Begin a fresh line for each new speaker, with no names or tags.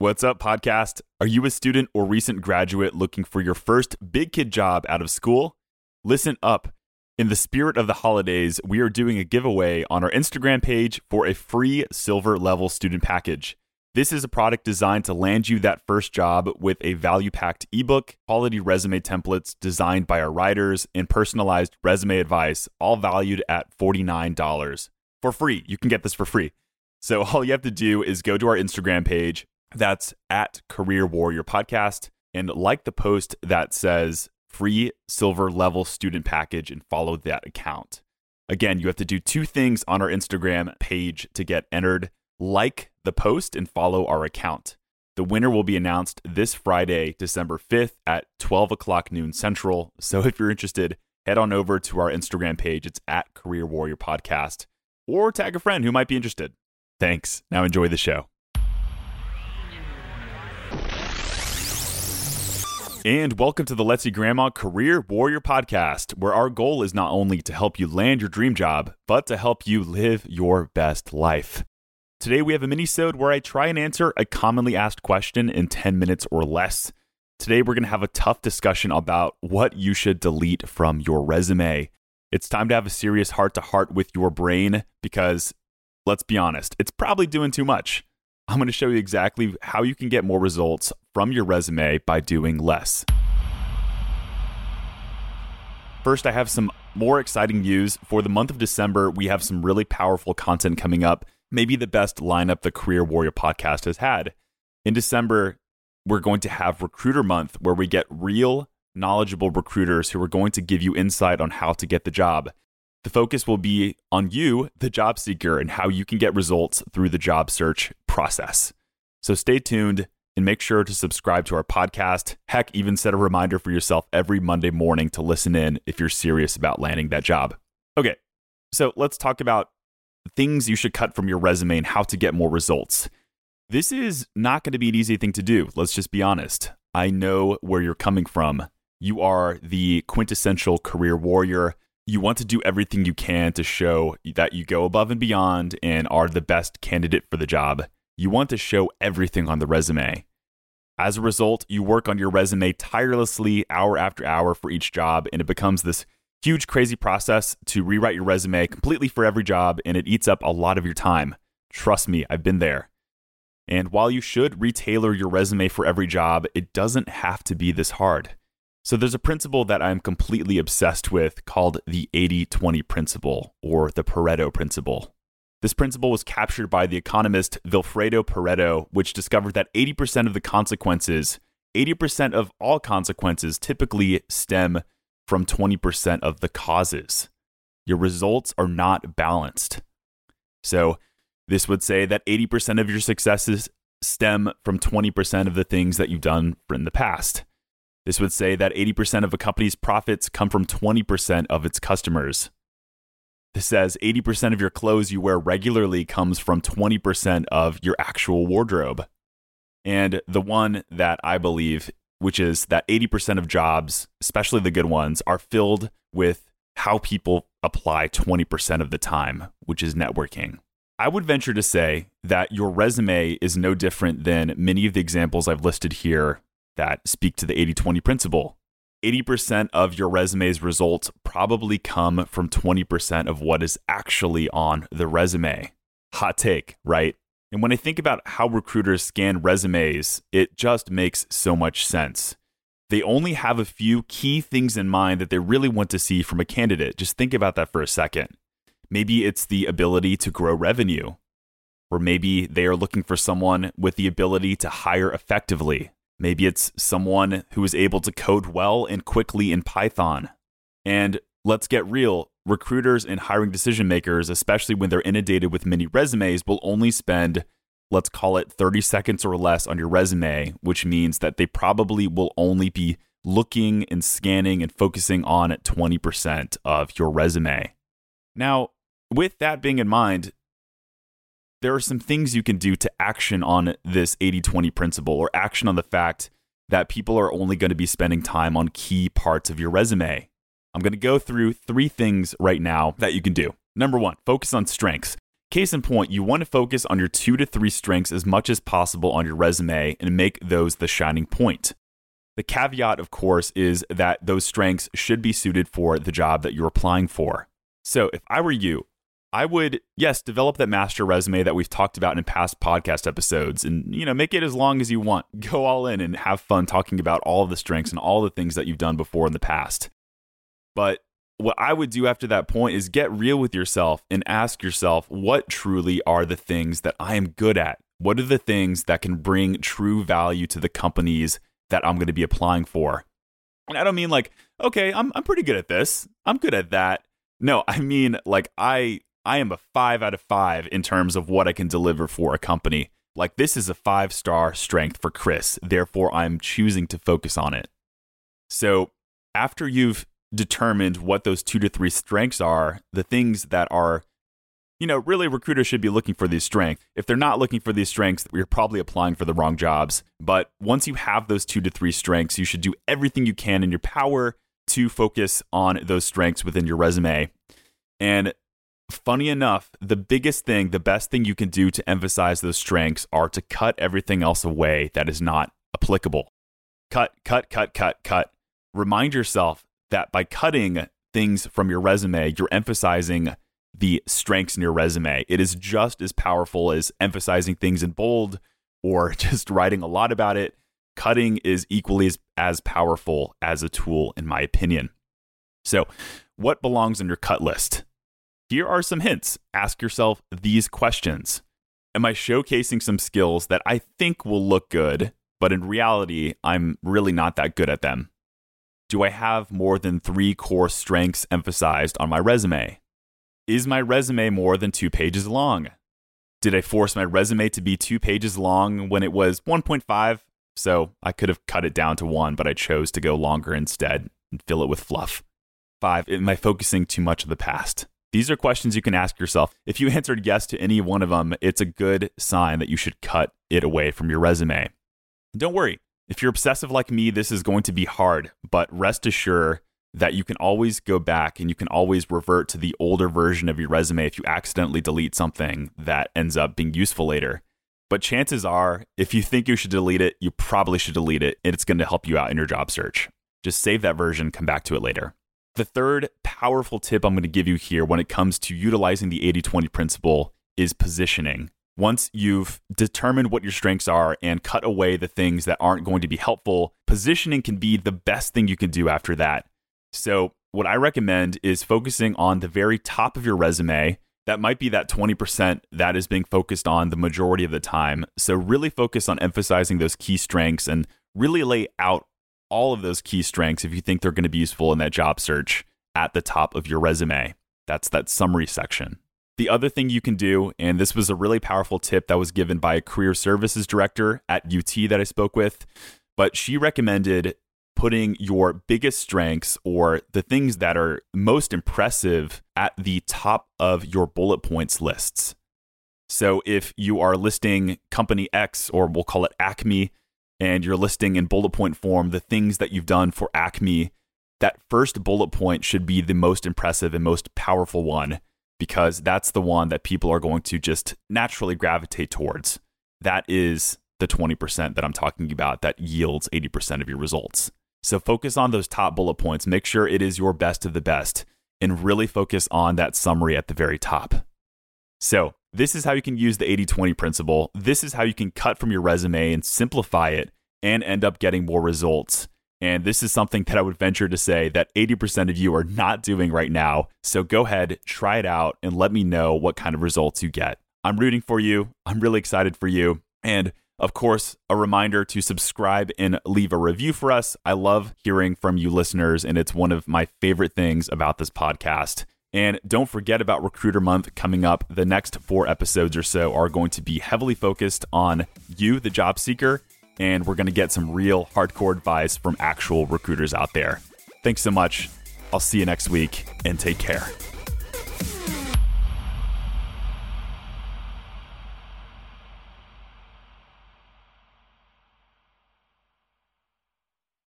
What's up, podcast? Are you a student or recent graduate looking for your first big kid job out of school? Listen up. In the spirit of the holidays, we are doing a giveaway on our Instagram page for a free silver level student package. This is a product designed to land you that first job with a value packed ebook, quality resume templates designed by our writers, and personalized resume advice, all valued at $49 for free. You can get this for free. So all you have to do is go to our Instagram page, that's at Career Warrior Podcast. And like the post that says free silver level student package and follow that account. Again, you have to do two things on our Instagram page to get entered like the post and follow our account. The winner will be announced this Friday, December 5th at 12 o'clock noon central. So if you're interested, head on over to our Instagram page. It's at Career Warrior Podcast or tag a friend who might be interested. Thanks. Now enjoy the show. And welcome to the Let's See Grandma Career Warrior Podcast, where our goal is not only to help you land your dream job, but to help you live your best life. Today we have a mini-sode where I try and answer a commonly asked question in 10 minutes or less. Today we're going to have a tough discussion about what you should delete from your resume. It's time to have a serious heart-to-heart with your brain because let's be honest, it's probably doing too much. I'm going to show you exactly how you can get more results from your resume by doing less. First, I have some more exciting news. For the month of December, we have some really powerful content coming up, maybe the best lineup the Career Warrior podcast has had. In December, we're going to have Recruiter Month, where we get real, knowledgeable recruiters who are going to give you insight on how to get the job. The focus will be on you, the job seeker, and how you can get results through the job search process. So stay tuned and make sure to subscribe to our podcast. Heck, even set a reminder for yourself every Monday morning to listen in if you're serious about landing that job. Okay, so let's talk about things you should cut from your resume and how to get more results. This is not going to be an easy thing to do. Let's just be honest. I know where you're coming from. You are the quintessential career warrior you want to do everything you can to show that you go above and beyond and are the best candidate for the job. You want to show everything on the resume. As a result, you work on your resume tirelessly hour after hour for each job, and it becomes this huge, crazy process to rewrite your resume completely for every job, and it eats up a lot of your time. Trust me, I've been there. And while you should retailor your resume for every job, it doesn't have to be this hard. So there's a principle that I'm completely obsessed with called the 80 20 principle or the Pareto principle. This principle was captured by the economist Vilfredo Pareto, which discovered that 80% of the consequences, 80% of all consequences typically stem from 20% of the causes. Your results are not balanced. So, this would say that 80% of your successes stem from 20% of the things that you've done in the past. This would say that 80% of a company's profits come from 20% of its customers. Says 80% of your clothes you wear regularly comes from 20% of your actual wardrobe. And the one that I believe, which is that 80% of jobs, especially the good ones, are filled with how people apply 20% of the time, which is networking. I would venture to say that your resume is no different than many of the examples I've listed here that speak to the 80 20 principle. 80% of your resume's results probably come from 20% of what is actually on the resume. Hot take, right? And when I think about how recruiters scan resumes, it just makes so much sense. They only have a few key things in mind that they really want to see from a candidate. Just think about that for a second. Maybe it's the ability to grow revenue, or maybe they are looking for someone with the ability to hire effectively. Maybe it's someone who is able to code well and quickly in Python. And let's get real recruiters and hiring decision makers, especially when they're inundated with many resumes, will only spend, let's call it 30 seconds or less on your resume, which means that they probably will only be looking and scanning and focusing on 20% of your resume. Now, with that being in mind, there are some things you can do to action on this 80 20 principle or action on the fact that people are only going to be spending time on key parts of your resume. I'm going to go through three things right now that you can do. Number one, focus on strengths. Case in point, you want to focus on your two to three strengths as much as possible on your resume and make those the shining point. The caveat, of course, is that those strengths should be suited for the job that you're applying for. So if I were you, I would, yes, develop that master resume that we've talked about in past podcast episodes and, you know, make it as long as you want. Go all in and have fun talking about all the strengths and all the things that you've done before in the past. But what I would do after that point is get real with yourself and ask yourself what truly are the things that I am good at? What are the things that can bring true value to the companies that I'm going to be applying for? And I don't mean like, okay, I'm I'm pretty good at this. I'm good at that. No, I mean like I I am a 5 out of 5 in terms of what I can deliver for a company. Like this is a 5-star strength for Chris. Therefore, I'm choosing to focus on it. So, after you've determined what those two to three strengths are, the things that are, you know, really recruiters should be looking for these strengths. If they're not looking for these strengths, you're probably applying for the wrong jobs. But once you have those two to three strengths, you should do everything you can in your power to focus on those strengths within your resume. And funny enough, the biggest thing, the best thing you can do to emphasize those strengths are to cut everything else away that is not applicable. Cut, cut, cut, cut, cut. Remind yourself that by cutting things from your resume, you're emphasizing the strengths in your resume. It is just as powerful as emphasizing things in bold or just writing a lot about it. Cutting is equally as, as powerful as a tool, in my opinion. So, what belongs on your cut list? Here are some hints. Ask yourself these questions Am I showcasing some skills that I think will look good, but in reality, I'm really not that good at them? Do I have more than three core strengths emphasized on my resume? Is my resume more than two pages long? Did I force my resume to be two pages long when it was 1.5? So I could have cut it down to one, but I chose to go longer instead and fill it with fluff. Five, am I focusing too much of the past? These are questions you can ask yourself. If you answered yes to any one of them, it's a good sign that you should cut it away from your resume. Don't worry, if you're obsessive like me, this is going to be hard, but rest assured that you can always go back and you can always revert to the older version of your resume if you accidentally delete something that ends up being useful later. But chances are, if you think you should delete it, you probably should delete it, and it's going to help you out in your job search. Just save that version, come back to it later. The third powerful tip I'm going to give you here when it comes to utilizing the 80 20 principle is positioning once you've determined what your strengths are and cut away the things that aren't going to be helpful, positioning can be the best thing you can do after that. So, what I recommend is focusing on the very top of your resume. That might be that 20% that is being focused on the majority of the time. So, really focus on emphasizing those key strengths and really lay out all of those key strengths if you think they're going to be useful in that job search at the top of your resume. That's that summary section. The other thing you can do, and this was a really powerful tip that was given by a career services director at UT that I spoke with, but she recommended putting your biggest strengths or the things that are most impressive at the top of your bullet points lists. So if you are listing company X, or we'll call it Acme, and you're listing in bullet point form the things that you've done for Acme, that first bullet point should be the most impressive and most powerful one because that's the one that people are going to just naturally gravitate towards. That is the 20% that I'm talking about that yields 80% of your results. So focus on those top bullet points. Make sure it is your best of the best and really focus on that summary at the very top. So, this is how you can use the 80 20 principle. This is how you can cut from your resume and simplify it and end up getting more results. And this is something that I would venture to say that 80% of you are not doing right now. So go ahead, try it out, and let me know what kind of results you get. I'm rooting for you. I'm really excited for you. And of course, a reminder to subscribe and leave a review for us. I love hearing from you listeners, and it's one of my favorite things about this podcast. And don't forget about Recruiter Month coming up. The next four episodes or so are going to be heavily focused on you, the job seeker, and we're going to get some real hardcore advice from actual recruiters out there. Thanks so much. I'll see you next week and take care.